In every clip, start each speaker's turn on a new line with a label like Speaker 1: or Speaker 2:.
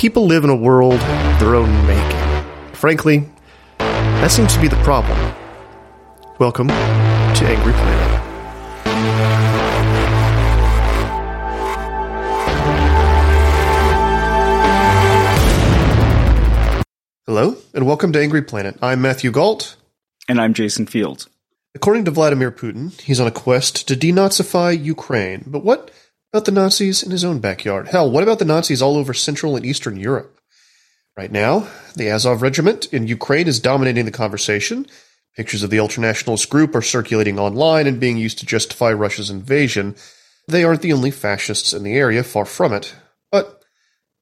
Speaker 1: People live in a world of their own making. Frankly, that seems to be the problem. Welcome to Angry Planet. Hello, and welcome to Angry Planet. I'm Matthew Gault.
Speaker 2: And I'm Jason Fields.
Speaker 1: According to Vladimir Putin, he's on a quest to denazify Ukraine. But what about the Nazis in his own backyard? Hell, what about the Nazis all over Central and Eastern Europe? Right now, the Azov Regiment in Ukraine is dominating the conversation. Pictures of the ultranationalist group are circulating online and being used to justify Russia's invasion. They aren't the only fascists in the area, far from it. But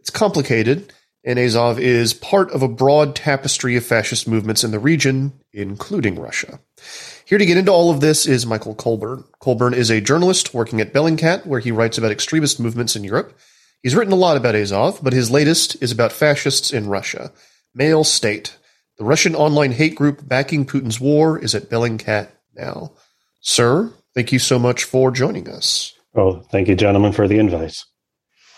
Speaker 1: it's complicated, and Azov is part of a broad tapestry of fascist movements in the region, including Russia. Here to get into all of this is Michael Colborne. Colborne is a journalist working at Bellingcat, where he writes about extremist movements in Europe. He's written a lot about Azov, but his latest is about fascists in Russia. Male State. The Russian online hate group backing Putin's war is at Bellingcat now. Sir, thank you so much for joining us.
Speaker 3: Oh, thank you, gentlemen, for the invite.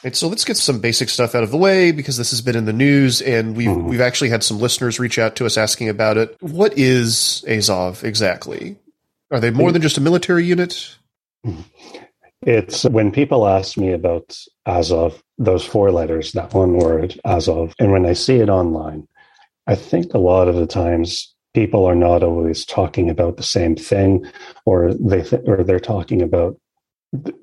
Speaker 1: Right, so let's get some basic stuff out of the way because this has been in the news, and we've
Speaker 3: Mhm.
Speaker 1: we've actually had some listeners reach out to us asking about it. What is Azov exactly? Are they more than just a military unit?
Speaker 3: It's when people ask me about Azov, those four letters, that one word, Azov, and when I see it online, I think a lot of the times people are not always talking about the same thing, or they th- or they're talking about.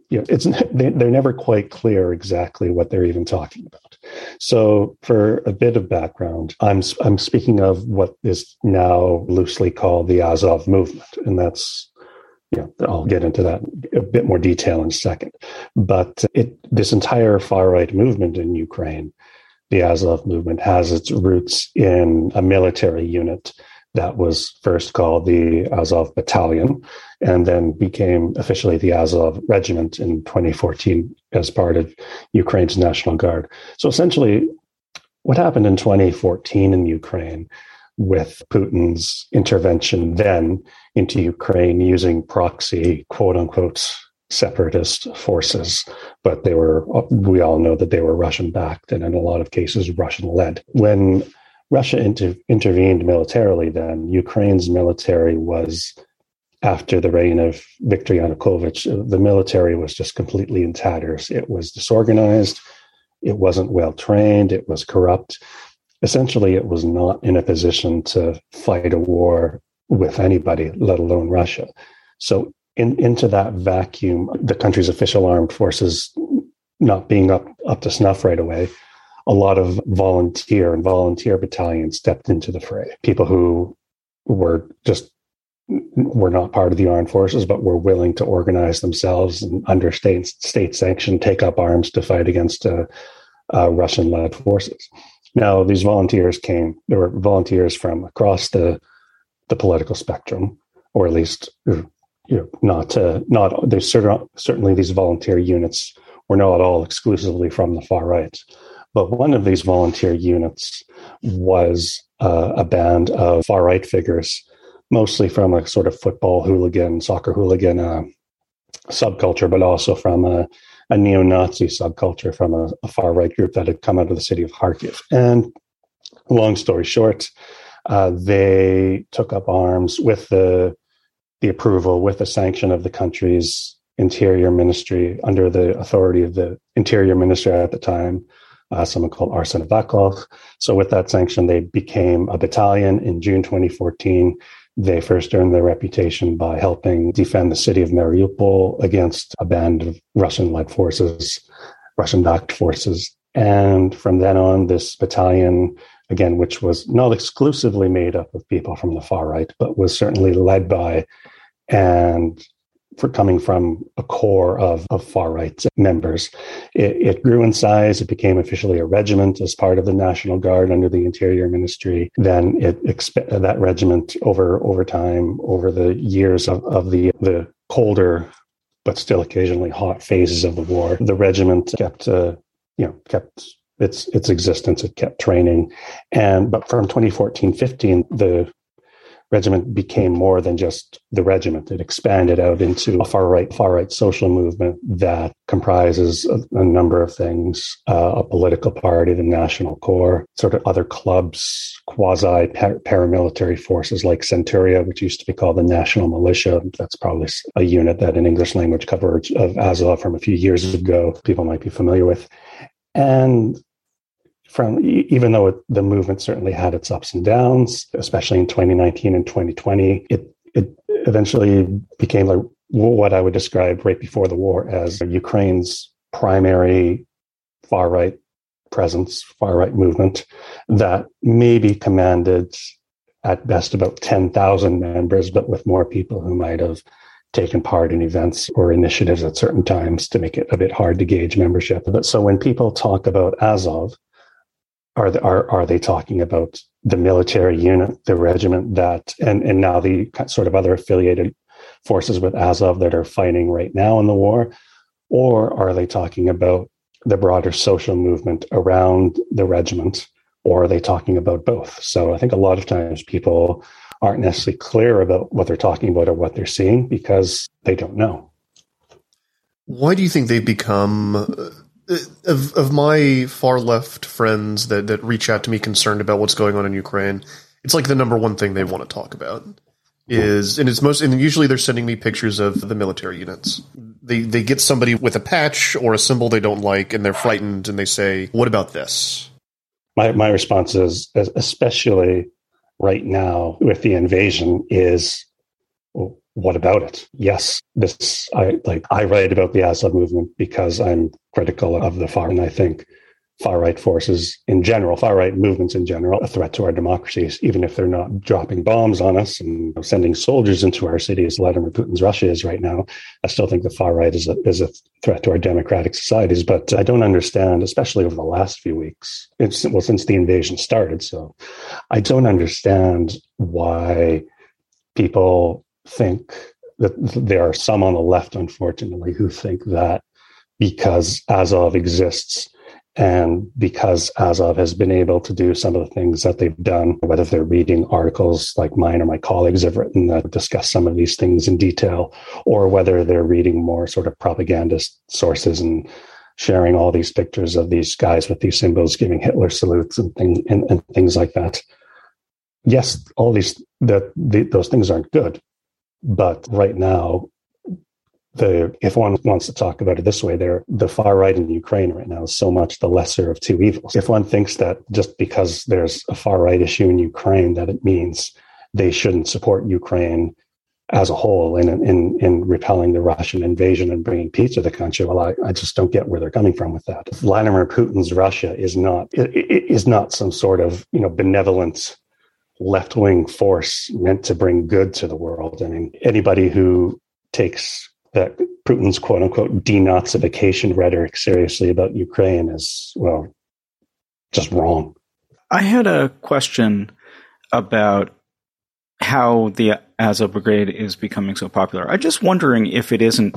Speaker 3: You know, it's they, they're never quite clear exactly what they're even talking about. So, for a bit of background, I'm I'm speaking of what is now loosely called the Azov movement, and that's yeah, I'll get into that a bit more detail in a second. But it, this entire far right movement in Ukraine, the Azov movement, has its roots in a military unit that was first called the Azov Battalion and then became officially the Azov Regiment in 2014 as part of Ukraine's National Guard. So essentially, what happened in 2014 in Ukraine with Putin's intervention then into Ukraine using proxy, quote unquote, separatist forces. But they were, we all know that they were Russian backed and in a lot of cases Russian led. When Russia inter- intervened militarily, then Ukraine's military was, after the reign of Viktor Yanukovych, uh, the military was just completely in tatters. It was disorganized. It wasn't well trained. It was corrupt essentially it was not in a position to fight a war with anybody, let alone Russia. So in, into that vacuum, the country's official armed forces not being up, up to snuff right away, a lot of volunteer and volunteer battalions stepped into the fray. People who were just were not part of the armed forces, but were willing to organize themselves and under state state sanction take up arms to fight against uh, uh, Russian-led forces. Now, these volunteers came, there were volunteers from across the, the political spectrum, or at least you know, not, uh, not, there's certain, certainly these volunteer units were not all exclusively from the far right. But one of these volunteer units was uh, a band of far right figures, mostly from a sort of football hooligan, soccer hooligan uh, subculture, but also from a, a neo-Nazi subculture from a, a far right group that had come out of the city of Kharkiv. And long story short, uh, they took up arms with the the approval, with the sanction of the country's interior ministry under the authority of the interior minister at the time, uh, someone called Arsen Avakov. So with that sanction, they became a battalion in June 2014. They first earned their reputation by helping defend the city of Mariupol against a band of Russian-led forces, Russian-backed forces. And from then on, this battalion, again, which was not exclusively made up of people from the far right, but was certainly led by and for coming from a core of, of far right members. It, it, grew in size. It became officially a regiment as part of the National Guard under the Interior Ministry. Then it exp- that regiment over over time, over the years of, of the the colder but still occasionally hot phases of the war, the regiment kept uh, you know kept its its existence. It kept training, and but from 2014-15, the regiment became more than just the regiment. It expanded out into a far right, far right social movement that comprises a, a number of things: uh, a political party, the National Corps, sort of other clubs, quasi paramilitary forces like Centuria, which used to be called the National Militia. That's probably a unit that an English language coverage of Azov from a few years ago people might be familiar with. And from even though it, the movement certainly had its ups and downs, especially in 2019 and 2020, it it eventually became like what I would describe right before the war as Ukraine's primary far right presence, far right movement that maybe commanded at best about 10,000 members, but with more people who might have taken part in events or initiatives at certain times to make it a bit hard to gauge membership. But so when people talk about Azov, are, they, are, are they talking about the military unit, the regiment that, and, and now the sort of other affiliated forces with Azov that are fighting right now in the war? Or are they talking about the broader social movement around the regiment? Or are they talking about both? So I think a lot of times people aren't necessarily clear about what they're talking about or what they're seeing because they don't know.
Speaker 1: Why do you think they've become uh, Uh, of of my far left friends that that reach out to me concerned about what's going on in Ukraine, it's like the number one thing they want to talk about is and it's most and usually they're sending me pictures of the military units. They they get somebody with a patch or a symbol they don't like and they're frightened and they say, "What about this?"
Speaker 3: My my response is especially right now with the invasion is what about it? Yes, this I like. I write about the Azov movement because I'm critical of the far, and I think far right forces in general, far right movements in general, a threat to our democracies, even if they're not dropping bombs on us and sending soldiers into our cities. Vladimir Putin's Russia is right now. I still think the far right is a, is a threat to our democratic societies, but I don't understand, especially over the last few weeks, it's, well, since the invasion started. So I don't understand why people think that there are some on the left, unfortunately, who think that because Azov exists and because Azov has been able to do some of the things that they've done, whether they're reading articles like mine or my colleagues have written that discuss some of these things in detail, or whether they're reading more sort of propagandist sources and sharing all these pictures of these guys with these symbols, giving Hitler salutes and, thing, and, and things like that. Yes, all these that the, those things aren't good, but right now, the if one wants to talk about it this way, there the far right in Ukraine right now is so much the lesser of two evils. If one thinks that just because there's a far right issue in Ukraine, that it means they shouldn't support Ukraine as a whole in, in, in repelling the Russian invasion and bringing peace to the country. Well, I, I just don't get where they're coming from with that. Vladimir Putin's Russia is not is not some sort of you know benevolent left wing force meant to bring good to the world. I mean, anybody who takes that Putin's quote unquote denazification rhetoric seriously about Ukraine is, well, just wrong.
Speaker 2: I had a question about how the Azov Brigade is becoming so popular. I'm just wondering if it isn't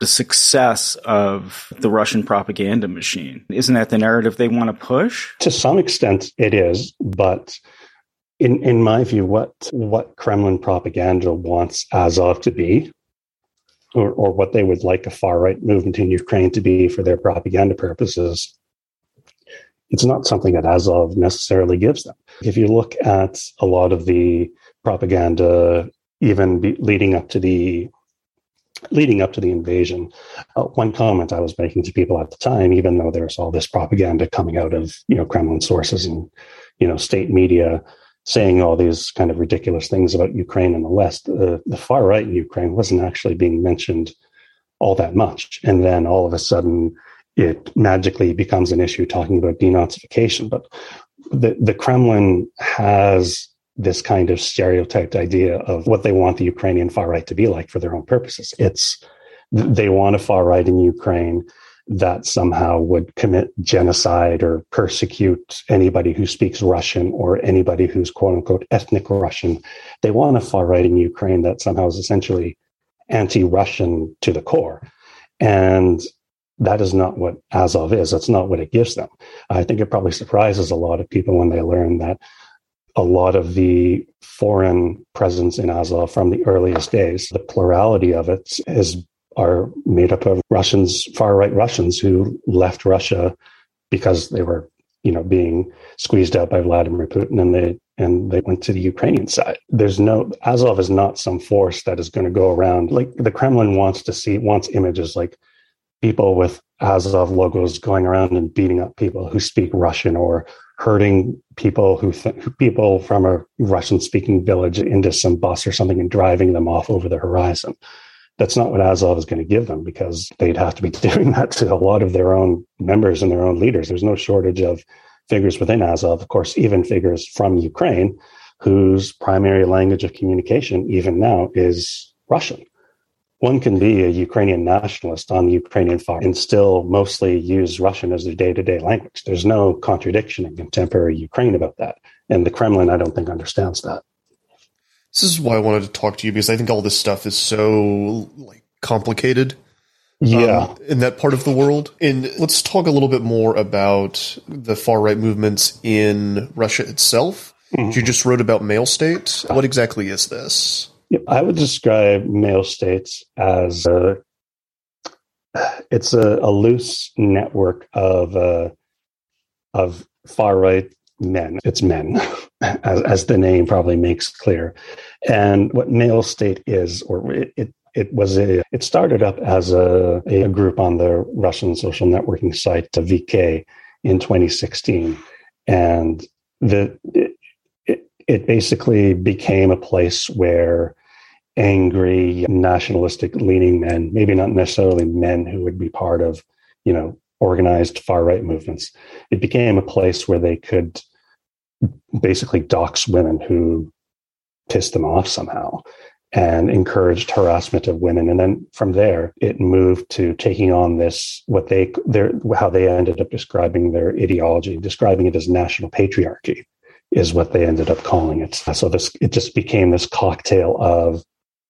Speaker 2: the success of the Russian propaganda machine. Isn't that the narrative they want to push?
Speaker 3: To some extent, it is, but in in my view, what what Kremlin propaganda wants Azov to be, or or what they would like a far right movement in Ukraine to be for their propaganda purposes, it's not something that Azov necessarily gives them. If you look at a lot of the propaganda, even be, leading up to the leading up to the invasion, uh, one comment I was making to people at the time, even though there's all this propaganda coming out of you know Kremlin sources and you know state media saying all these kind of ridiculous things about Ukraine and the West, uh, the far right in Ukraine wasn't actually being mentioned all that much, and then all of a sudden it magically becomes an issue talking about denazification. But the, the Kremlin has this kind of stereotyped idea of what they want the Ukrainian far right to be like for their own purposes. It's they want a far right in Ukraine that somehow would commit genocide or persecute anybody who speaks Russian or anybody who's quote unquote ethnic Russian. They want a far right in Ukraine that somehow is essentially anti Russian to the core. And that is not what Azov is. That's not what it gives them. I think it probably surprises a lot of people when they learn that a lot of the foreign presence in Azov from the earliest days, the plurality of it is are made up of Russians, far right Russians who left Russia because they were, you know, being squeezed out by Vladimir Putin and they and they went to the Ukrainian side. There's no Azov is not some force that is going to go around like the Kremlin wants to see wants images like people with Azov logos going around and beating up people who speak Russian or hurting people who th- people from a Russian speaking village into some bus or something and driving them off over the horizon. That's not what Azov is going to give them because they'd have to be doing that to a lot of their own members and their own leaders. There's no shortage of figures within Azov, of course, even figures from Ukraine whose primary language of communication, even now, is Russian one can be a Ukrainian nationalist on the Ukrainian far and still mostly use Russian as their day to day language. There's no contradiction in contemporary Ukraine about that. And the Kremlin, I don't think, understands that.
Speaker 1: This is why I wanted to talk to you because I think all this stuff is so like complicated.
Speaker 3: Yeah.
Speaker 1: Um, in that part of the world. And let's talk a little bit more about the far right movements in Russia itself. Mm-hmm. You just wrote about Male State. What exactly is this?
Speaker 3: I would describe Male States as a, it's a, a loose network of uh, of far right men. It's men, as, as, the name probably makes clear. And what Male State is, or it, it, it was a, it started up as a, a group on the Russian social networking site VK in 2016, and the it, it basically became a place where angry, nationalistic leaning men, maybe not necessarily men who would be part of, you know, organized far right movements, it became a place where they could basically dox women who pissed them off somehow and encouraged harassment of women. And then from there, it moved to taking on this, what they, their, how they ended up describing their ideology, describing it as national patriarchy is what they ended up calling it. So this it just became this cocktail of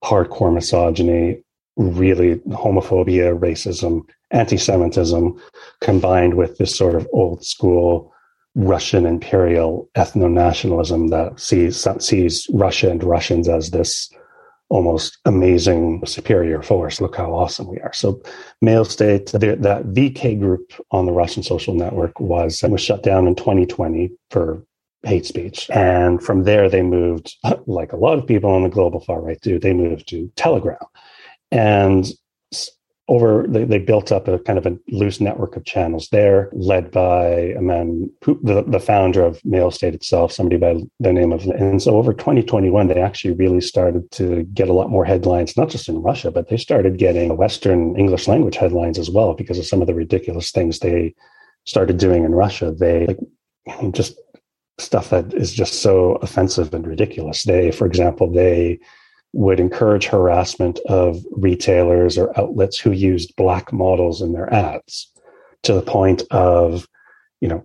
Speaker 3: hardcore misogyny, really homophobia, racism, anti-Semitism, combined with this sort of old school Russian imperial ethno-nationalism that sees sees Russia and Russians as this almost amazing superior force. Look how awesome we are. So, Male State, that VK group on the Russian social network was was shut down in 2020 for hate speech. And from there, they moved, like a lot of people on the global far right do, they moved to Telegram. And over, they, they built up a kind of a loose network of channels there, led by a man, who, the, the founder of Male State itself, somebody by the name of, and so over 2021, they actually really started to get a lot more headlines, not just in Russia, but they started getting Western English language headlines as well because of some of the ridiculous things they started doing in Russia. They like just stuff that is just so offensive and ridiculous. They, for example, they would encourage harassment of retailers or outlets who used black models in their ads to the point of, you know,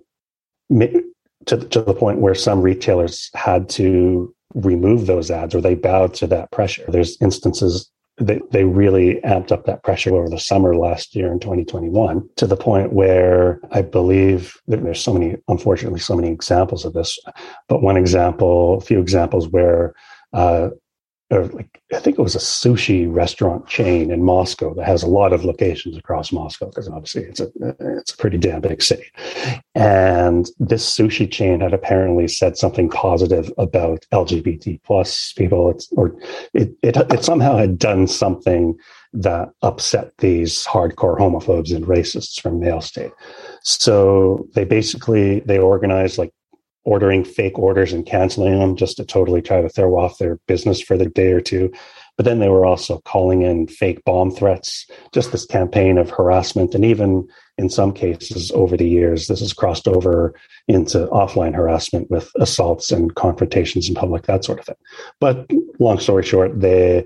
Speaker 3: to, to the point where some retailers had to remove those ads or they bowed to that pressure. There's instances they, they really amped up that pressure over the summer last year in 2021 to the point where I believe that there's so many, unfortunately, so many examples of this. But one example, a few examples where uh, or like I think it was a sushi restaurant chain in Moscow that has a lot of locations across Moscow because obviously it's a it's a pretty damn big city. And this sushi chain had apparently said something positive about LGBT plus people, it's, or it, it it somehow had done something that upset these hardcore homophobes and racists from Male State. So they basically they organized like ordering fake orders and canceling them just to totally try to throw off their business for the day or two. But then they were also calling in fake bomb threats, just this campaign of harassment. And even in some cases over the years, this has crossed over into offline harassment with assaults and confrontations in public, that sort of thing. But long story short, they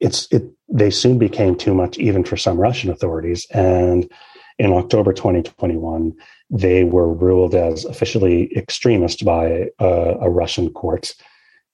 Speaker 3: it's it they soon became too much even for some Russian authorities. And in October 2021, they were ruled as officially extremist by a, a Russian court.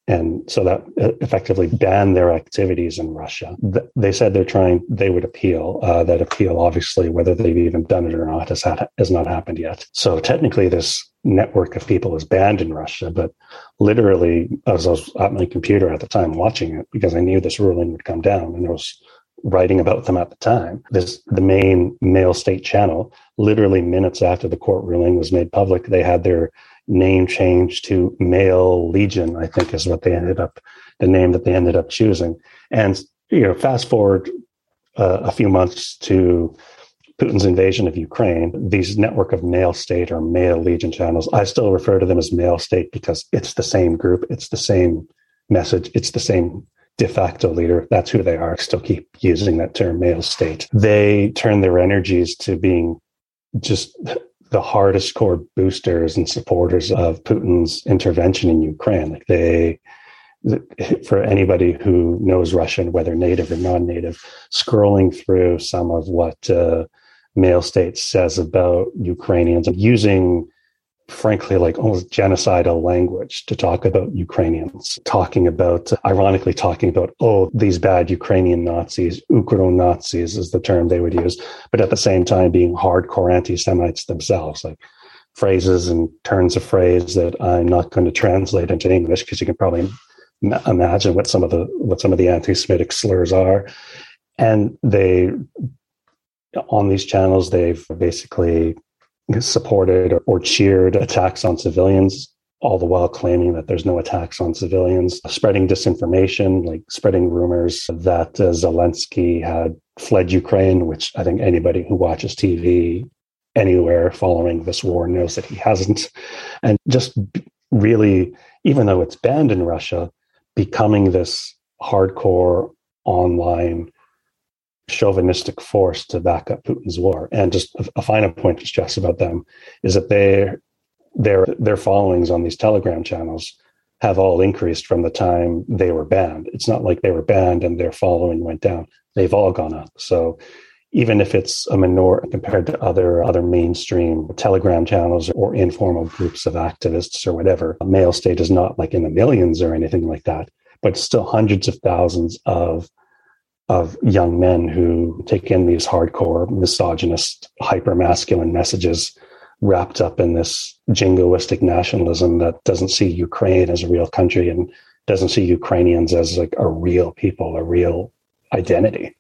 Speaker 3: And so that effectively banned their activities in Russia. They said they're trying, they would appeal. Uh, that appeal, obviously, whether they've even done it or not, has, had, has not happened yet. So technically, this network of people is banned in Russia. But literally, as I was at my computer at the time watching it, because I knew this ruling would come down, and there was writing about them at the time. This the main Male State channel. Literally minutes after the court ruling was made public, they had their name changed to Male Legion. I think is what they ended up the name that they ended up choosing. And you know, fast forward uh, a few months to Putin's invasion of Ukraine, these network of male State or male Legion channels, I still refer to them as male State because it's the same group, it's the same message, it's the same de facto leader. That's who they are. Still keep using that term, male State. They turn their energies to being just the hardest core boosters and supporters of Putin's intervention in Ukraine. Like they, for anybody who knows Russian, whether native or non-native, scrolling through some of what uh, State says about Ukrainians and using frankly like almost genocidal language to talk about Ukrainians, talking about, ironically, talking about, oh, these bad Ukrainian Nazis, Ukro Nazis is the term they would use, but at the same time being hardcore anti Semites themselves, like phrases and turns of phrase that I'm not going to translate into English because you can probably imagine what some of the what some of the anti-Semitic slurs are, and they on these channels they've basically supported or cheered attacks on civilians, all the while claiming that there's no attacks on civilians, spreading disinformation, like spreading rumors that uh, Zelensky had fled Ukraine, which I think anybody who watches TV anywhere following this war knows that he hasn't. And just really, even though it's banned in Russia, becoming this hardcore online chauvinistic force to back up Putin's war. And just a, final point to stress about them is that they their their followings on these Telegram channels have all increased from the time they were banned. It's not like they were banned and their following went down. They've all gone up. So even if it's a minor compared to other other mainstream telegram channels or informal groups of activists or whatever male state is not like in the millions or anything like that but still hundreds of thousands of of young men who take in these hardcore misogynist hyper masculine messages wrapped up in this jingoistic nationalism that doesn't see Ukraine as a real country and doesn't see Ukrainians as like a real people, a real identity.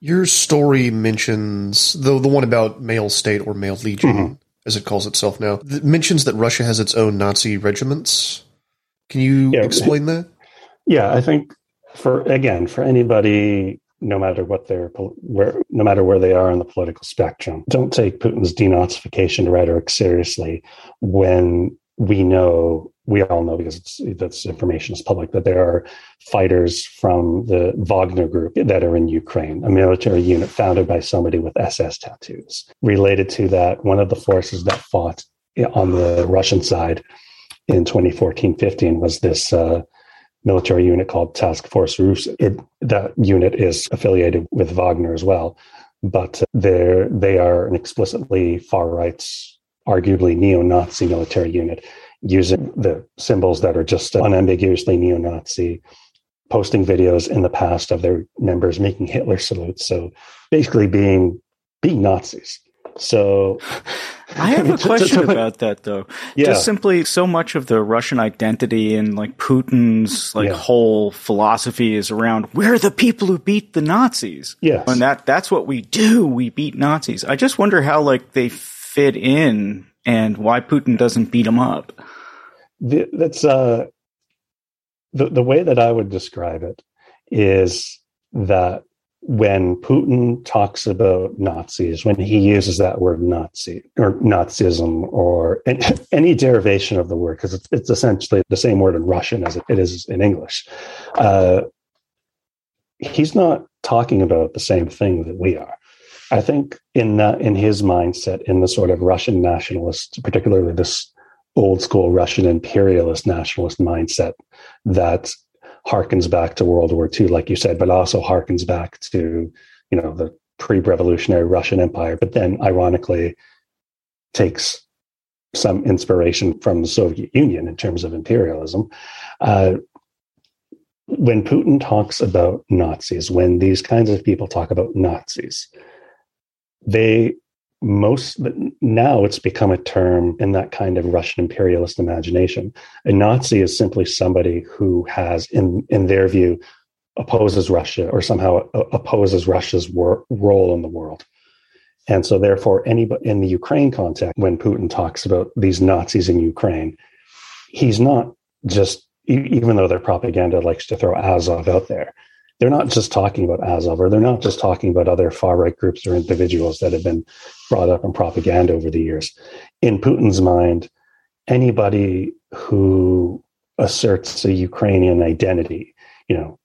Speaker 1: Your story mentions the the one about male State or male Legion, mm-hmm. as it calls itself now, mentions that Russia has its own Nazi regiments. Can you yeah. explain that?
Speaker 3: Yeah, I think for again for anybody no matter what their where no matter where they are on the political spectrum don't take putin's denazification rhetoric seriously when we know we all know because it's that's information is public that there are fighters from the Wagner group that are in Ukraine, a military unit founded by somebody with SS tattoos. Related to that, one of the forces that fought on the Russian side in 2014-15 was this uh, military unit called Task Force Rus. It, that unit is affiliated with Wagner as well, but they're, they are an explicitly far right, arguably neo Nazi military unit using the symbols that are just unambiguously neo Nazi, posting videos in the past of their members making Hitler salutes. So basically being being Nazis. So
Speaker 2: I have a question about that though. Yeah. Just simply so much of the Russian identity and like Putin's like yeah. whole philosophy is around we're the people who beat the Nazis.
Speaker 3: Yes.
Speaker 2: And that that's what we do. We beat Nazis. I just wonder how like they fit in and why Putin doesn't beat them up.
Speaker 3: The, that's uh the the way that I would describe it is that when Putin talks about Nazis, when he uses that word Nazi or Nazism or any, derivation of the word, because it's, it's, essentially the same word in Russian as it is in English, uh, he's not talking about the same thing that we are. I think in that, in his mindset, in the sort of Russian nationalist, particularly this old school Russian imperialist nationalist mindset, that harkens back to World War II, like you said, but also harkens back to, you know, the pre-revolutionary Russian Empire, but then ironically takes some inspiration from the Soviet Union in terms of imperialism. Uh, when Putin talks about Nazis, when these kinds of people talk about Nazis, they most now it's become a term in that kind of Russian imperialist imagination. A Nazi is simply somebody who has, in in their view, opposes Russia or somehow uh, opposes Russia's wor- role in the world. And so, therefore, anybody in the Ukraine context, when Putin talks about these Nazis in Ukraine, he's not just, even though their propaganda likes to throw Azov out there, they're not just talking about Azov, or they're not just talking about other far right groups or individuals that have been brought up in propaganda over the years. In Putin's mind, anybody who asserts a Ukrainian identity, you know,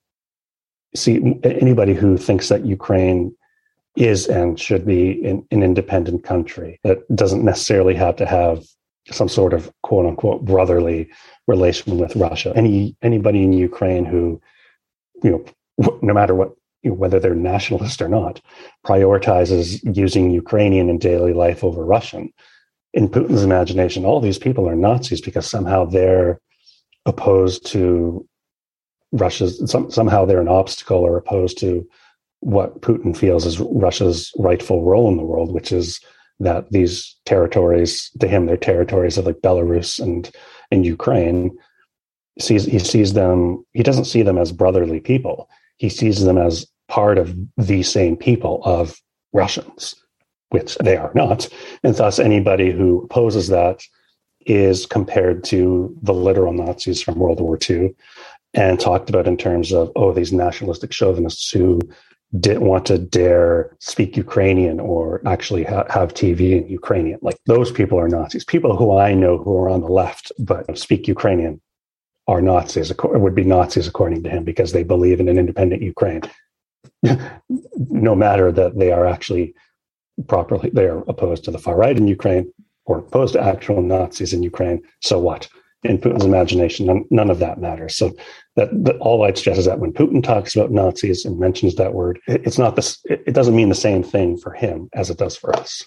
Speaker 3: see anybody who thinks that Ukraine is and should be an, an independent country that doesn't necessarily have to have some sort of quote unquote brotherly relation with Russia. Any anybody in Ukraine who, you know, no matter what whether they're nationalist or not, prioritizes using Ukrainian in daily life over Russian. In Putin's imagination, all these people are Nazis because somehow they're opposed to Russia's, some, somehow they're an obstacle or opposed to what Putin feels is Russia's rightful role in the world, which is that these territories, to him, they're territories of like Belarus and, and Ukraine. Sees, he sees them, he doesn't see them as brotherly people he sees them as part of the same people of Russians, which they are not. And thus, anybody who opposes that is compared to the literal Nazis from World War II and talked about in terms of, oh, these nationalistic chauvinists who didn't want to dare speak Ukrainian or actually ha- have TV in Ukrainian. Like those people are Nazis. People who I know who are on the left but speak Ukrainian are Nazis, would be Nazis according to him, because they believe in an independent Ukraine, no matter that they are actually properly they are opposed to the far right in Ukraine or opposed to actual Nazis in Ukraine. So what? In Putin's imagination, none, none of that matters. So that, that, all I'd is that when Putin talks about Nazis and mentions that word, it, it's not this. It, it doesn't mean the same thing for him as it does for us.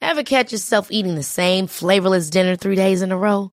Speaker 4: Ever catch yourself eating the same flavorless dinner three days in a row?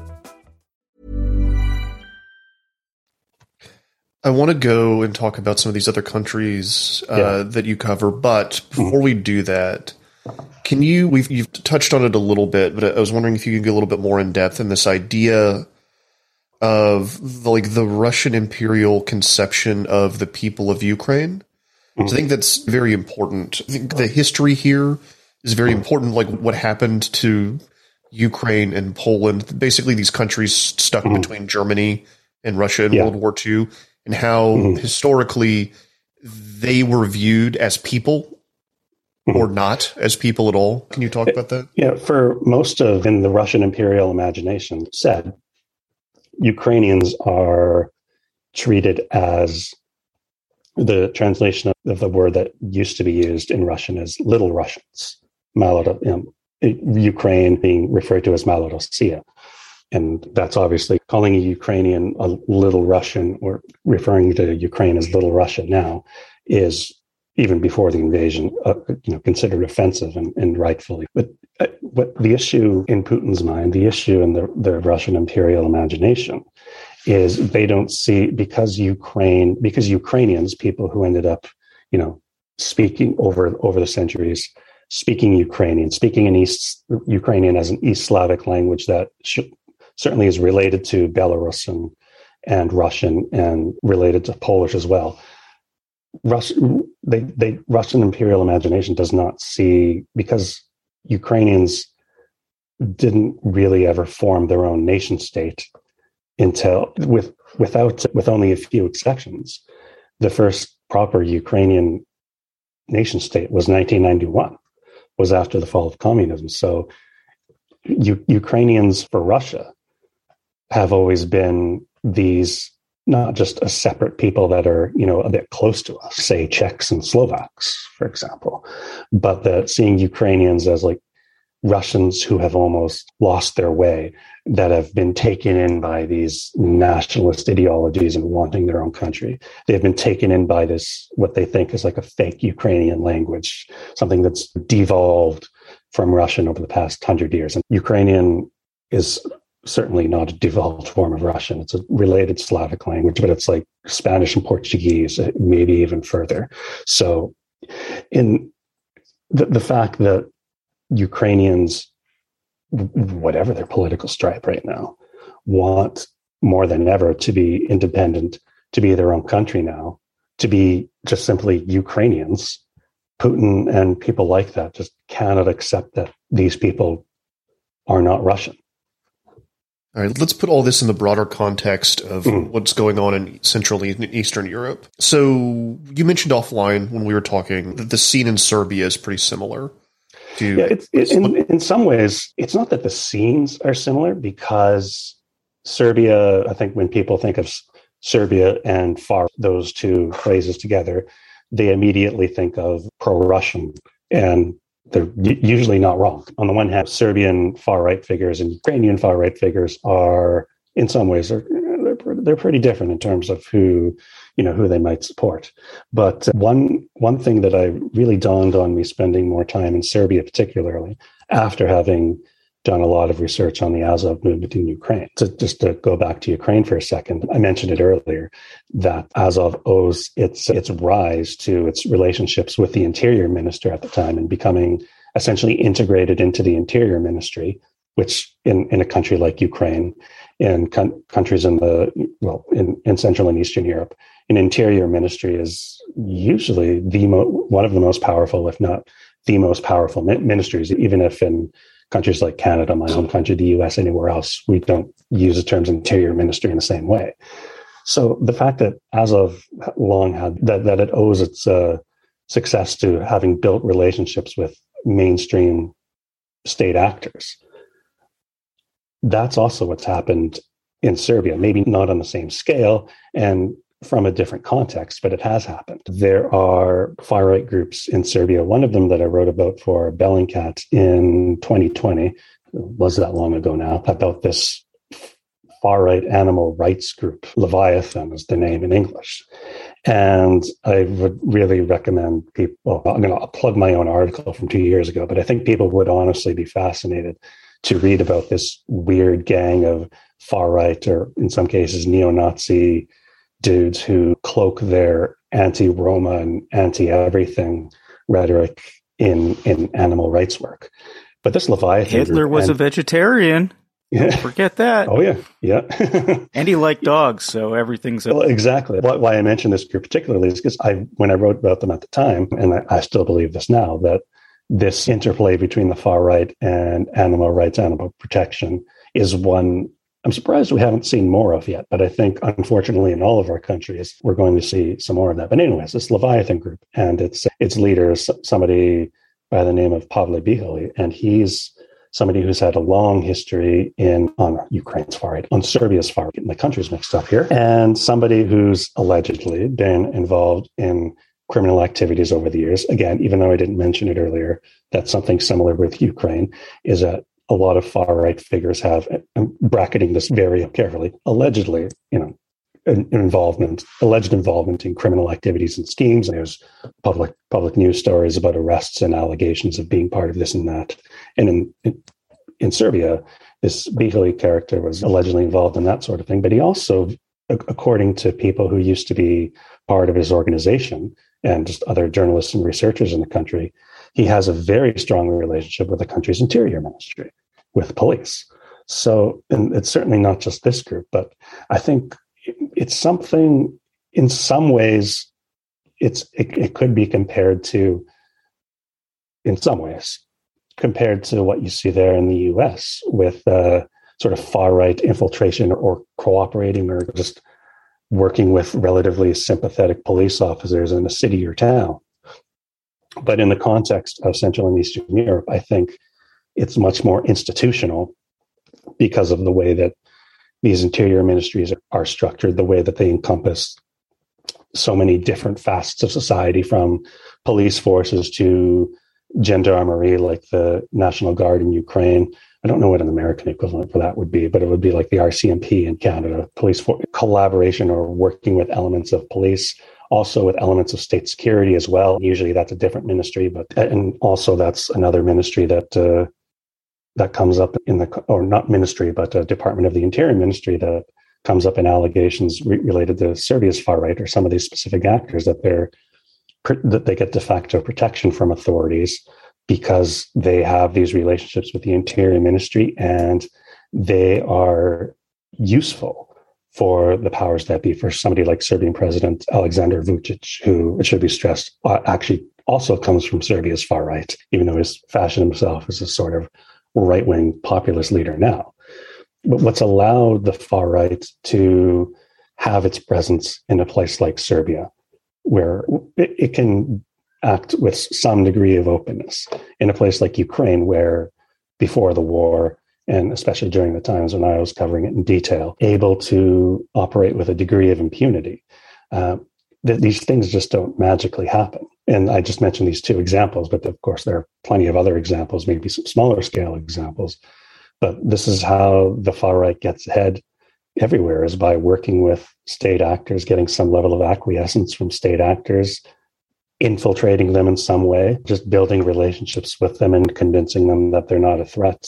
Speaker 1: I want to go and talk about some of these other countries uh, yeah. that you cover, but before we do that, can you? We've you've touched on it a little bit, but I was wondering if you could get a little bit more in depth in this idea of the, like the Russian imperial conception of the people of Ukraine. Mm-hmm. So I think that's very important. I think the history here is very important, like what happened to Ukraine and Poland, basically these countries stuck mm-hmm. between Germany and Russia in yeah. World War II, and how mm-hmm. historically they were viewed as people mm-hmm. or not as people at all. Can you talk about that?
Speaker 3: Yeah, for most of in the Russian imperial imagination said Ukrainians are treated as the translation of the word that used to be used in Russian as little Russians. Maloro, Ukraine being referred to as Malorossia. And that's obviously calling a Ukrainian a little Russian or referring to Ukraine as little Russia now is even before the invasion, uh, you know, considered offensive and, and rightfully. But uh, what the issue in Putin's mind, the issue in the, the Russian imperial imagination, is they don't see because Ukraine, because Ukrainians, people who ended up, you know, speaking over over the centuries, speaking Ukrainian, speaking in East Ukrainian as an East Slavic language that certainly is related to Belarusian and Russian and related to Polish as well Russian, they, they, Russian imperial imagination does not see because Ukrainians didn't really ever form their own nation state until with without with only a few exceptions. The first proper Ukrainian nation state was 1991, was after the fall of communism. So U- Ukrainians for Russia have always been these not just a separate people that are, you know, a bit close to us, say Czechs and Slovaks, for example, but that seeing Ukrainians as like Russians who have almost lost their way, that have been taken in by these nationalist ideologies and wanting their own country. They've been taken in by this, what they think is like a fake Ukrainian language, something that's devolved from Russian over the past hundred years. And Ukrainian is certainly not a devolved form of Russian. It's a related Slavic language, but it's like Spanish and Portuguese, uh, maybe even further. So, in the, the fact that Ukrainians, whatever their political stripe right now, want more than ever to be independent, to be their own country now, to be just simply Ukrainians. Putin and people like that just cannot accept that these people are not Russian.
Speaker 1: All right, let's put all this in the broader context of mm. what's going on in Central and Eastern Europe. So, you mentioned offline when we were talking that the scene in Serbia is pretty similar.
Speaker 3: To, yeah, it's, it, in, in some ways, it's not that the scenes are similar because Serbia, I think when people think of Serbia and far, those two phrases together, they immediately think of pro Russian and they're usually not wrong. On the one hand, Serbian far right figures and Ukrainian far right figures are, in some ways, they're, they're, they're pretty different in terms of who you know who they might support. But one one thing that I really dawned on me spending more time in Serbia, particularly after having done a lot of research on the Azov movement in Ukraine. To, just to go back to Ukraine for a second, I mentioned it earlier that Azov owes its its rise to its relationships with the interior minister at the time and becoming essentially integrated into the interior ministry, which in, in a country like Ukraine, in con- countries in the well in, in Central and Eastern Europe, an interior ministry is usually the mo- one of the most powerful, if not the most powerful ministries, even if in countries like Canada, my home country, the US, anywhere else, we don't use the terms interior ministry in the same way. So the fact that Azov long had that, that it owes its uh, success to having built relationships with mainstream state actors, that's also what's happened in Serbia, maybe not on the same scale. And from a different context, but it has happened. There are far right groups in Serbia. One of them that I wrote about for Bellingcat in 2020 was that long ago now about this far right animal rights group. Leviathan is the name in English. And I would really recommend people, I'm going to plug my own article from two years ago, but I think people would honestly be fascinated to read about this weird gang of far right or in some cases neo Nazi dudes who cloak their anti-Roma and anti-everything rhetoric in in animal rights work. But this Leviathan
Speaker 2: Hitler was and, a vegetarian. Yeah. Forget that.
Speaker 3: Oh yeah, yeah.
Speaker 2: and he liked dogs, so everything's
Speaker 3: well, exactly. Why I mentioned this group particularly is because I, when I wrote about them at the time, and I, I still believe this now, that this interplay between the far right and animal rights, animal protection is one I'm surprised we haven't seen more of yet, but I think unfortunately in all of our countries we're going to see some more of that. But anyways, this Leviathan group and its its leader is somebody by the name of Pavle Bihali, and he's somebody who's had a long history in on Ukraine's far right, on Serbia's far right, getting the countries mixed up here, and somebody who's allegedly been involved in criminal activities over the years. Again, even though I didn't mention it earlier, that's something similar with Ukraine, is that a lot of far right figures have, I'm bracketing this very carefully, allegedly, you know, involvement, alleged involvement in criminal activities and schemes. And there's public public news stories about arrests and allegations of being part of this and that. And in in, in Serbia, this Bihali character was allegedly involved in that sort of thing. But he also, according to people who used to be part of his organization and just other journalists and researchers in the country, he has a very strong relationship with the country's interior ministry, with police. So, and it's certainly not just this group, but I think it's something in some ways it's it, it could be compared to in some ways compared to what you see there in the US with uh, sort of far right infiltration or cooperating or just working with relatively sympathetic police officers in a city or town. But in the context of Central and Eastern Europe, I think it's much more institutional because of the way that these interior ministries are structured, the way that they encompass so many different facets of society from police forces to gendarmerie, like the National Guard in Ukraine. I don't know what an American equivalent for that would be, but it would be like the RCMP in Canada, police for collaboration or working with elements of police, also with elements of state security as well. Usually that's a different ministry, but and also that's another ministry that uh, that comes up in the or not ministry, but a Department of the Interior ministry that comes up in allegations re- related to Serbia's far right or some of these specific actors that they're that they get de facto protection from authorities because they have these relationships with the Interior Ministry and they are useful for the powers that be. For somebody like Serbian President Alexander Vucic, who it should be stressed uh, actually also comes from Serbia's far right, even though he's fashioned himself as a sort of right wing populist leader now. But what's allowed the far right to have its presence in a place like Serbia, where it, it can act with some degree of openness, in a place like Ukraine, where before the war, and especially during the times when I was covering it in detail, able to operate with a degree of impunity. Uh, that these things just don't magically happen. And I just mentioned these two examples, but of course, there are plenty of other examples, maybe some smaller scale examples. But this is how the far right gets ahead everywhere is by working with state actors, getting some level of acquiescence from state actors, infiltrating them in some way, just building relationships with them and convincing them that they're not a threat.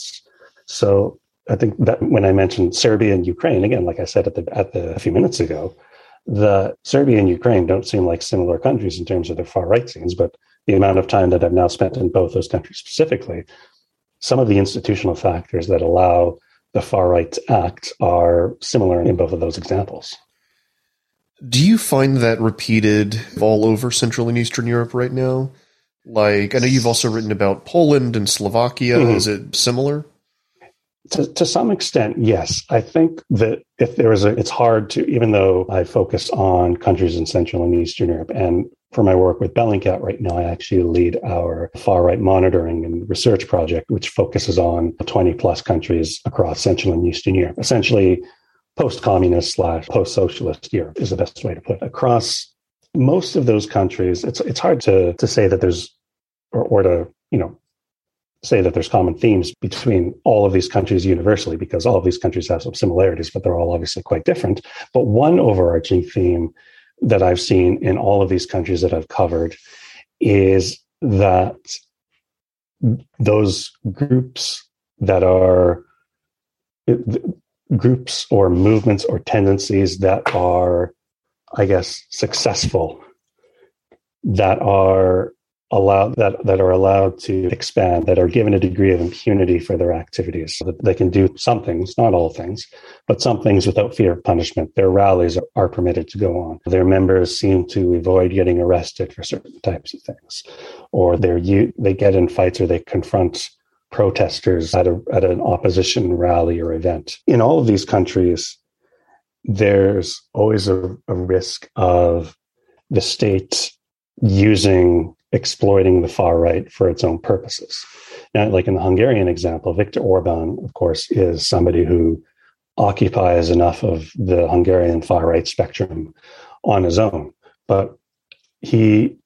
Speaker 3: So I think that when I mentioned Serbia and Ukraine, again, like I said at the at the a few minutes ago, the Serbia and Ukraine don't seem like similar countries in terms of their far right scenes, but the amount of time that I've now spent in both those countries specifically, some of the institutional factors that allow the far right to act are similar in both of those examples.
Speaker 1: Do you find that repeated all over Central and Eastern Europe right now? Like, I know you've also written about Poland and Slovakia. Mm-hmm. Is it similar?
Speaker 3: To, to some extent, yes. I think that if there is a, it's hard to, even though I focus on countries in Central and Eastern Europe, and for my work with Bellingcat right now, I actually lead our far right monitoring and research project, which focuses on 20 plus countries across Central and Eastern Europe. Essentially, post communist slash post socialist Europe is the best way to put it. Across most of those countries, it's, it's hard to, to say that there's, or, or to, you know, say that there's common themes between all of these countries universally because all of these countries have some similarities, but they're all obviously quite different. But one overarching theme that I've seen in all of these countries that I've covered is that those groups that are groups or movements or tendencies that are, I guess, successful, that are allowed that that are allowed to expand that are given a degree of impunity for their activities so that they can do some things not all things but some things without fear of punishment their rallies are, are permitted to go on their members seem to avoid getting arrested for certain types of things or they're they get in fights or they confront protesters at a at an opposition rally or event. In all of these countries, there's always a, a risk of the state using exploiting the far right for its own purposes. Now, like in the Hungarian example, Viktor Orban, of course, is somebody who occupies enough of the Hungarian far right spectrum on his own. But he,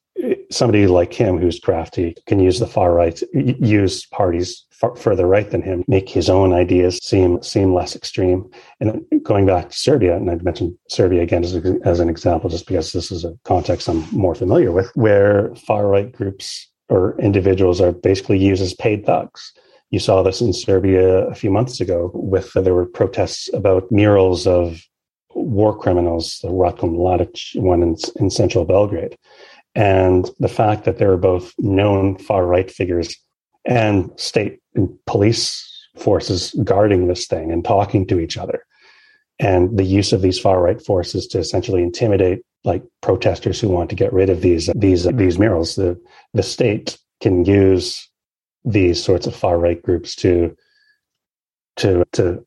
Speaker 3: somebody like him who's crafty, can use the far right, use parties further right than him, make his own ideas seem seem less extreme. And going back to Serbia, and I mentioned Serbia again as, as an example, just because this is a context I'm more familiar with, where far right groups or individuals are basically used as paid thugs. You saw this in Serbia a few months ago with uh, there were protests about murals of war criminals, the Ratko Mladic one in, in central Belgrade. And the fact that there are both known far right figures and state and police forces guarding this thing and talking to each other. And the use of these far right forces to essentially intimidate like protesters who want to get rid of these these these murals. The the state can use these sorts of far right groups to to to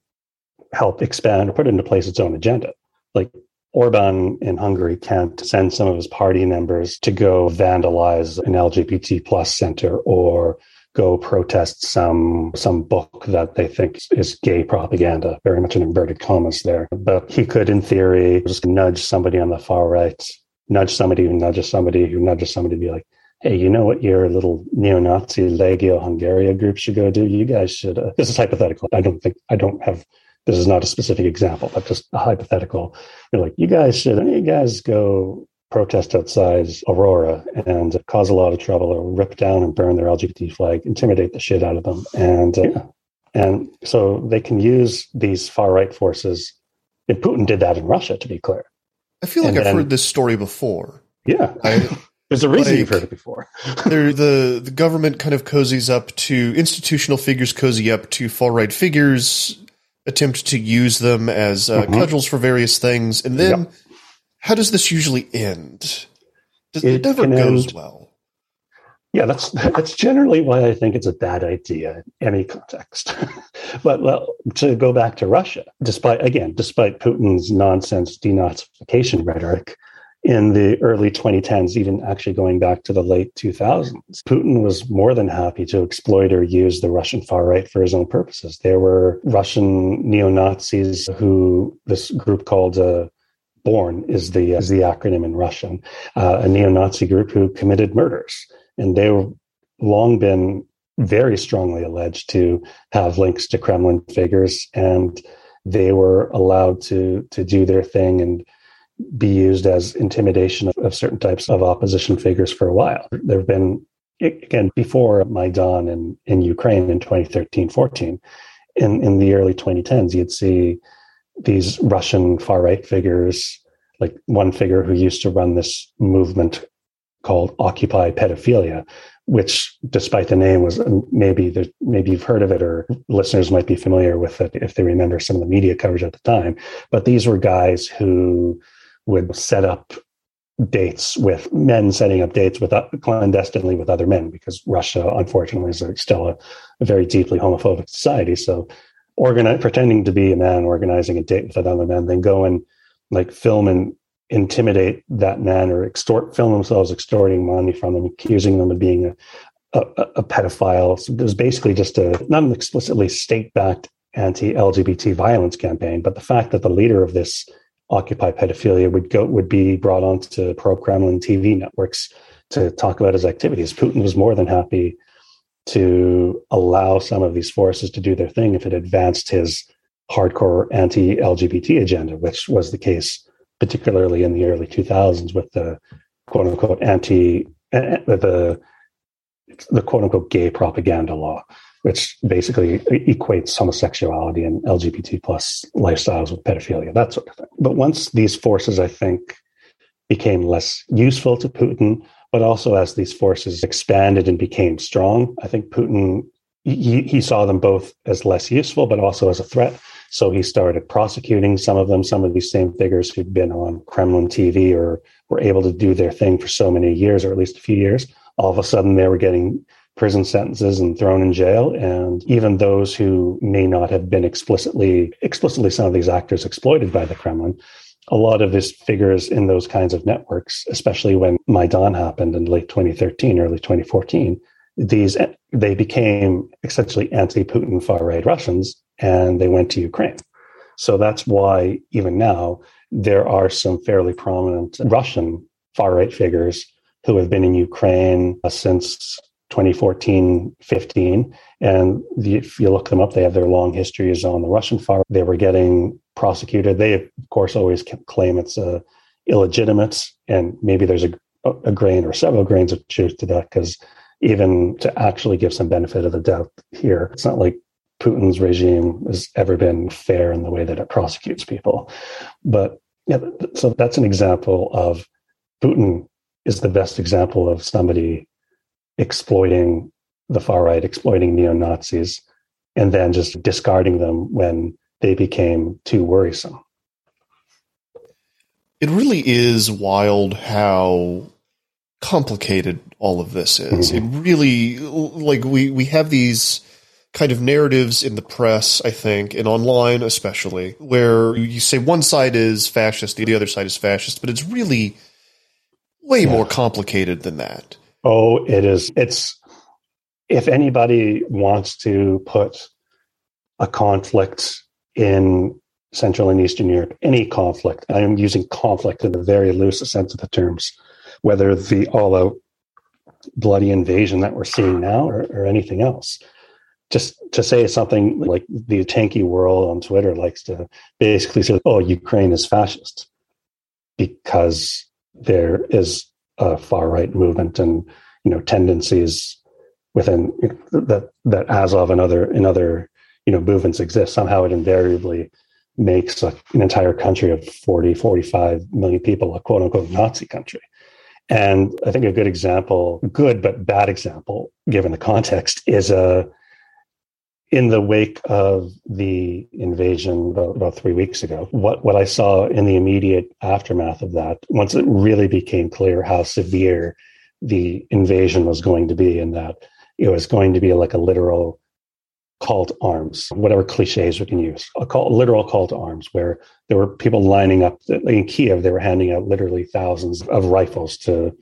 Speaker 3: help expand or put into place its own agenda. Like Orban in Hungary can't send some of his party members to go vandalize an LGBT plus center or go protest some some book that they think is gay propaganda. Very much an inverted commas there. But he could, in theory, just nudge somebody on the far right, nudge somebody who nudges somebody who nudges somebody to be like, hey, you know what your little neo-Nazi Legio Hungaria group should go do? You guys should. Uh, this is hypothetical. I don't think I don't have. This is not a specific example, but just a hypothetical. You're like, you guys should. You guys go protest outside Aurora and cause a lot of trouble or rip down and burn their LGBT flag, intimidate the shit out of them. And, uh, and so they can use these far right forces. And Putin did that in Russia, to be clear.
Speaker 1: I feel like and I've then, heard this story before.
Speaker 3: Yeah. I, There's a reason like, you've heard it before.
Speaker 1: the, the government kind of cozies up to institutional figures, cozy up to far right figures, attempt to use them as uh, mm-hmm. cudgels for various things. And then yep how does this usually end? It, it never goes end, well.
Speaker 3: Yeah, that's that's generally why I think it's a bad idea in any context. but well, to go back to Russia, despite again, despite Putin's nonsense denazification rhetoric in the early 2010s, even actually going back to the late 2000s, Putin was more than happy to exploit or use the Russian far right for his own purposes. There were Russian neo Nazis who this group called uh, Born is the is the acronym in Russian, uh, a neo-Nazi group who committed murders, and they were long been very strongly alleged to have links to Kremlin figures, and they were allowed to to do their thing and be used as intimidation of, of certain types of opposition figures for a while. There have been again before Maidan in in Ukraine in 2013 14 in in the early 2010s you'd see these Russian far right figures, like one figure who used to run this movement called Occupy Pedophilia, which, despite the name, was um, maybe maybe you've heard of it or listeners might be familiar with it if they remember some of the media coverage at the time. But these were guys who would set up dates with men setting up dates with uh, clandestinely with other men because Russia, unfortunately, is still a, a very deeply homophobic society. So organize, pretending to be a man organizing a date with another man, then go and like film and intimidate that man or extort, film themselves extorting money from them, accusing them of being a, a, a pedophile. So it was basically just a not an explicitly state-backed anti-LGBT violence campaign, but the fact that the leader of this Occupy pedophilia would go would be brought onto pro-Kremlin TV networks to talk about his activities. Putin was more than happy to allow some of these forces to do their thing if it advanced his hardcore anti LGBT agenda, which was the case particularly in the early 2000s with the quote unquote anti uh, the the quote unquote gay propaganda law, which basically equates homosexuality and LGBT plus lifestyles with pedophilia, that sort of thing. But once these forces, I think, became less useful to Putin, but also as these forces expanded and became strong, I think Putin he, he saw them both as less useful, but also as a threat. So he started prosecuting some of them, some of these same figures who'd been on Kremlin TV or were able to do their thing for so many years, or at least a few years, all of a sudden they were getting prison sentences and thrown in jail. And even those who may not have been explicitly, explicitly some of these actors exploited by the Kremlin, a lot of these figures in those kinds of networks, especially when Maidan happened in late 2013, early 2014, these they became essentially anti-Putin far-right Russians, and they went to Ukraine. So that's why even now there are some fairly prominent Russian far-right figures who have been in Ukraine uh, since 2014 15. And the, if you look them up, they have their long histories on the Russian far. They were getting prosecuted. They, of course, always claim it's uh, illegitimate. And maybe there's a, a grain or several grains of truth to that because even to actually give some benefit of the doubt here, it's not like Putin's regime has ever been fair in the way that it prosecutes people. But yeah, so that's an example of Putin is the best example of somebody exploiting the far right, exploiting neo Nazis, and then just discarding them when they became too worrisome.
Speaker 1: It really is wild how complicated all of this is. Mm-hmm. It really like we we have these kind of narratives in the press, I think, and online especially, where you say one side is fascist, the other side is fascist, but it's really way yeah. more complicated than that.
Speaker 3: Oh, it is. It's if anybody wants to put a conflict in Central and Eastern Europe, any conflict, I am using conflict in the very loose sense of the terms, whether the all out bloody invasion that we're seeing now or, or anything else. Just to say something like the tanky world on Twitter likes to basically say, oh, Ukraine is fascist because there is a far right movement and you know tendencies within that that Azov and other and other you know movements exist. Somehow it invariably makes a, an entire country of 40, 45 million people a quote unquote Nazi country. And I think a good example, good but bad example, given the context, is a in the wake of the invasion about, about, three weeks ago, what, what I saw in the immediate aftermath of that, once it really became clear how severe the invasion was going to be, and that it was going to be like a literal call to arms, whatever cliches we can use, a call, literal call to arms, where there were people lining up in Kiev. They were handing out literally thousands of rifles to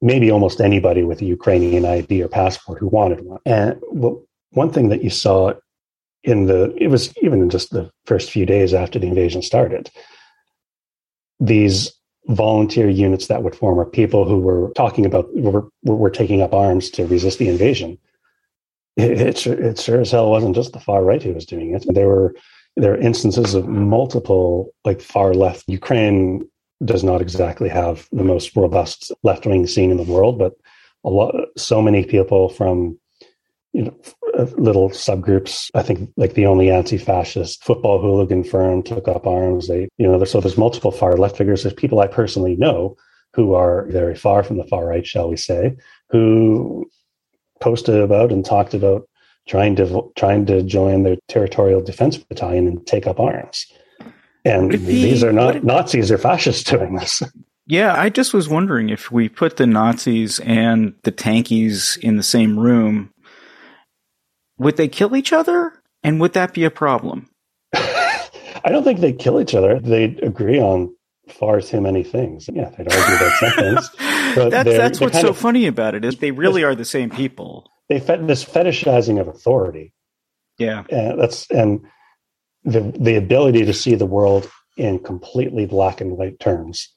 Speaker 3: maybe almost anybody with a Ukrainian ID or passport who wanted one. And what one thing that you saw in the it was even in just the first few days after the invasion started these volunteer units that would form are people who were talking about were, were taking up arms to resist the invasion. It, it, it sure as hell wasn't just the far right who was doing it. There were there are instances of multiple like far left. Ukraine does not exactly have the most robust left wing scene in the world but a lot so many people from you know, Uh, little subgroups. I think like the only anti-fascist football hooligan firm took up arms. They, you know, so there's multiple far left figures. There's people I personally know who are very far from the far right, shall we say, who posted about and talked about trying to trying to join the territorial defense battalion and take up arms. And these are not Nazis or fascists doing this.
Speaker 2: Yeah, I just was wondering if we put the Nazis and the tankies in the same room, would they kill each other? And would that be a problem?
Speaker 3: I don't think they kill each other. They'd agree on far too many things. Yeah, they'd argue about some things.
Speaker 2: But that's that's what's so of, funny about it is they really are the same people.
Speaker 3: They fet this fetishizing of authority.
Speaker 2: Yeah,
Speaker 3: and that's and the the ability to see the world in completely black and white terms.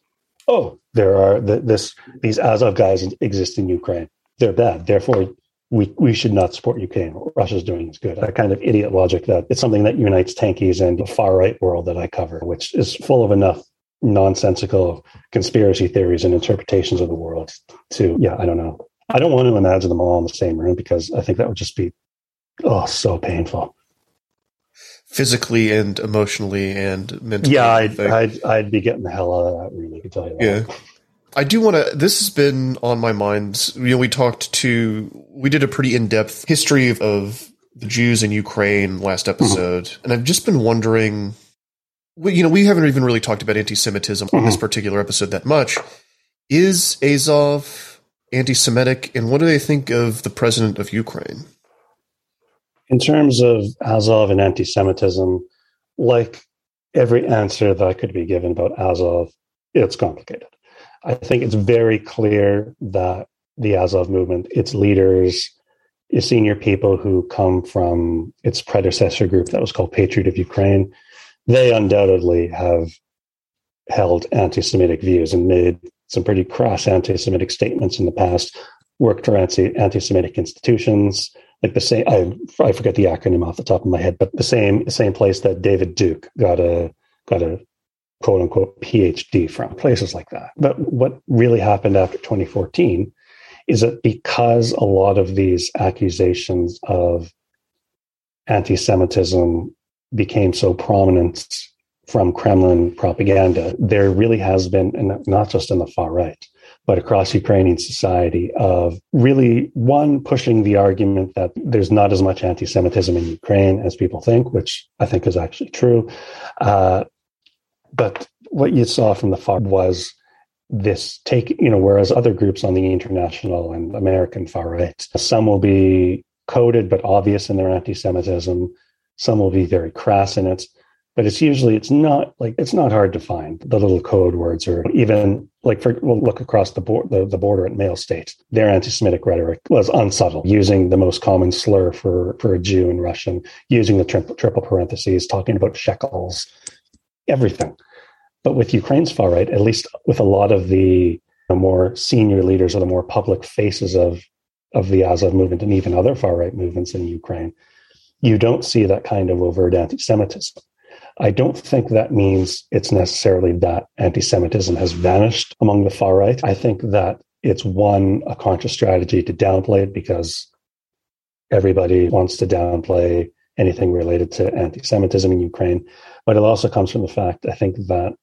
Speaker 3: Oh, there are the, this these Azov guys exist in Ukraine. They're bad. Therefore, we, we should not support Ukraine. What Russia's doing is good. That kind of idiot logic that it's something that unites tankies and the far right world that I cover, which is full of enough nonsensical conspiracy theories and interpretations of the world to, yeah, I don't know. I don't want to imagine them all in the same room because I think that would just be, oh, so painful.
Speaker 1: Physically and emotionally and mentally.
Speaker 3: Yeah, I'd, I'd, I'd, be getting the hell out of that room, I can tell you that.
Speaker 1: Yeah. I do want to. This has been on my mind. You know, we talked to, we did a pretty in depth history of, of, the Jews in Ukraine last mm-hmm. episode, mm-hmm. and I've just been wondering. You know, we haven't even really talked about anti-Semitism mm-hmm. on this mm-hmm. particular episode that much. Is Azov anti Semitic, and what do they think of the president of Ukraine?
Speaker 3: In terms of Azov and anti Semitism, like every answer that could be given about Azov, it's complicated. I think it's very clear that the Azov movement, its leaders, its senior people who come from its predecessor group that was called Patriot of Ukraine, they undoubtedly have held anti Semitic views and made some pretty crass anti Semitic statements in the past, worked for anti Semitic institutions. Like the same, I, I forget the acronym off the top of my head, but the same same place that David Duke got a got a quote unquote PhD from places like that. But what really happened after 2014 is that because a lot of these accusations of anti-Semitism became so prominent from Kremlin propaganda, there really has been, and not just in the far right, but across Ukrainian society, of really one pushing the argument that there's not as much anti-Semitism in Ukraine as people think, which I think is actually true. Uh, but what you saw from the far was this take, you know, whereas other groups on the international and American far right, some will be coded but obvious in their anti-Semitism. Some will be very crass in it, but it's usually it's not like it's not hard to find the little code words or even like for we'll look across the, board, the, the border at Male State. Their anti-Semitic rhetoric was unsubtle, using the most common slur for for a Jew in Russian, using the triple parentheses, talking about shekels, everything. But with Ukraine's far right, at least with a lot of the more senior leaders or the more public faces of of the Azov movement and even other far right movements in Ukraine, you don't see that kind of overt anti-Semitism. I don't think that means it's necessarily that anti-Semitism has vanished among the far right. I think that it's one a conscious strategy to downplay it because everybody wants to downplay anything related to anti-Semitism in Ukraine. But it also comes from the fact, I think, that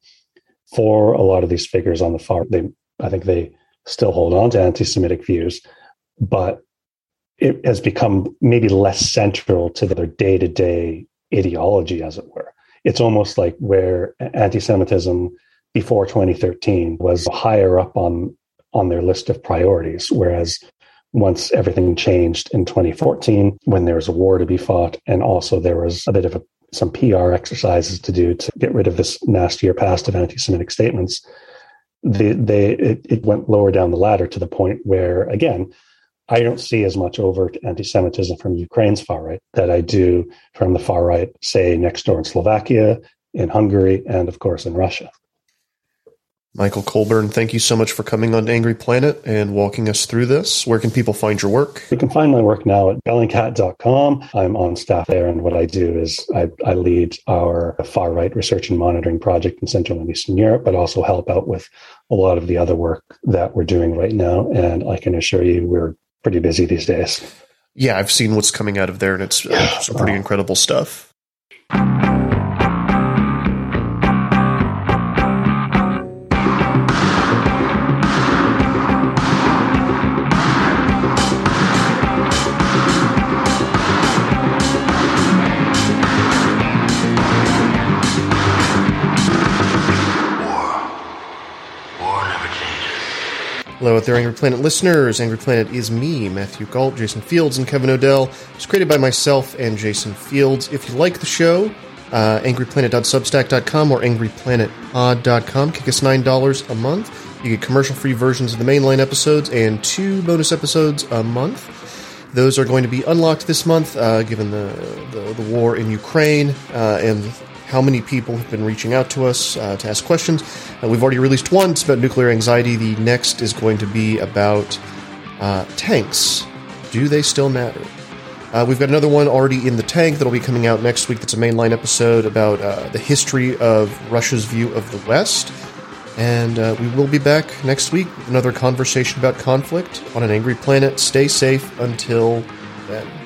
Speaker 3: for a lot of these figures on the far, they, I think they still hold on to anti-Semitic views, but it has become maybe less central to their day-to-day ideology, as it were. It's almost like where anti-Semitism before 2013 was higher up on on their list of priorities, whereas once everything changed in 2014 when there was a war to be fought and also there was a bit of a some PR exercises to do to get rid of this nastier past of anti-Semitic statements, they, they it, it went lower down the ladder to the point where, again, I don't see as much overt anti-Semitism from Ukraine's far right that I do from the far right, say next door in Slovakia, in Hungary, and of course in Russia.
Speaker 1: Michael Colborne, thank you so much for coming on Angry Planet and walking us through this. Where can people find your work?
Speaker 3: You can find my work now at bellingcat.com. I'm on staff there, and what I do is I, I lead our far right research and monitoring project in Central and Eastern Europe, but also help out with a lot of the other work that we're doing right now. And I can assure you we're pretty busy these days.
Speaker 1: Yeah, I've seen what's coming out of there, and it's uh, some pretty incredible stuff. Hello out there, Angry Planet listeners. Angry Planet is me, Matthew Gault, Jason Fields, and Kevin Knodell. It's created by myself and Jason Fields. If you like the show, uh, angryplanet.substack.com or angryplanetpod.com. Kick us $9 a month. You get commercial-free versions of the mainline episodes and two bonus episodes a month. Those are going to be unlocked this month, uh, given the, the, the war in Ukraine uh, and how many people have been reaching out to us uh, to ask questions. Uh, we've already released one. It's about nuclear anxiety. The next is going to be about uh, tanks. Do they still matter? Uh, we've got another one already in the tank that'll be coming out next week. That's a mainline episode about uh, the history of Russia's view of the West. And uh, we will be back next week with another conversation about conflict on an angry planet. Stay safe until then.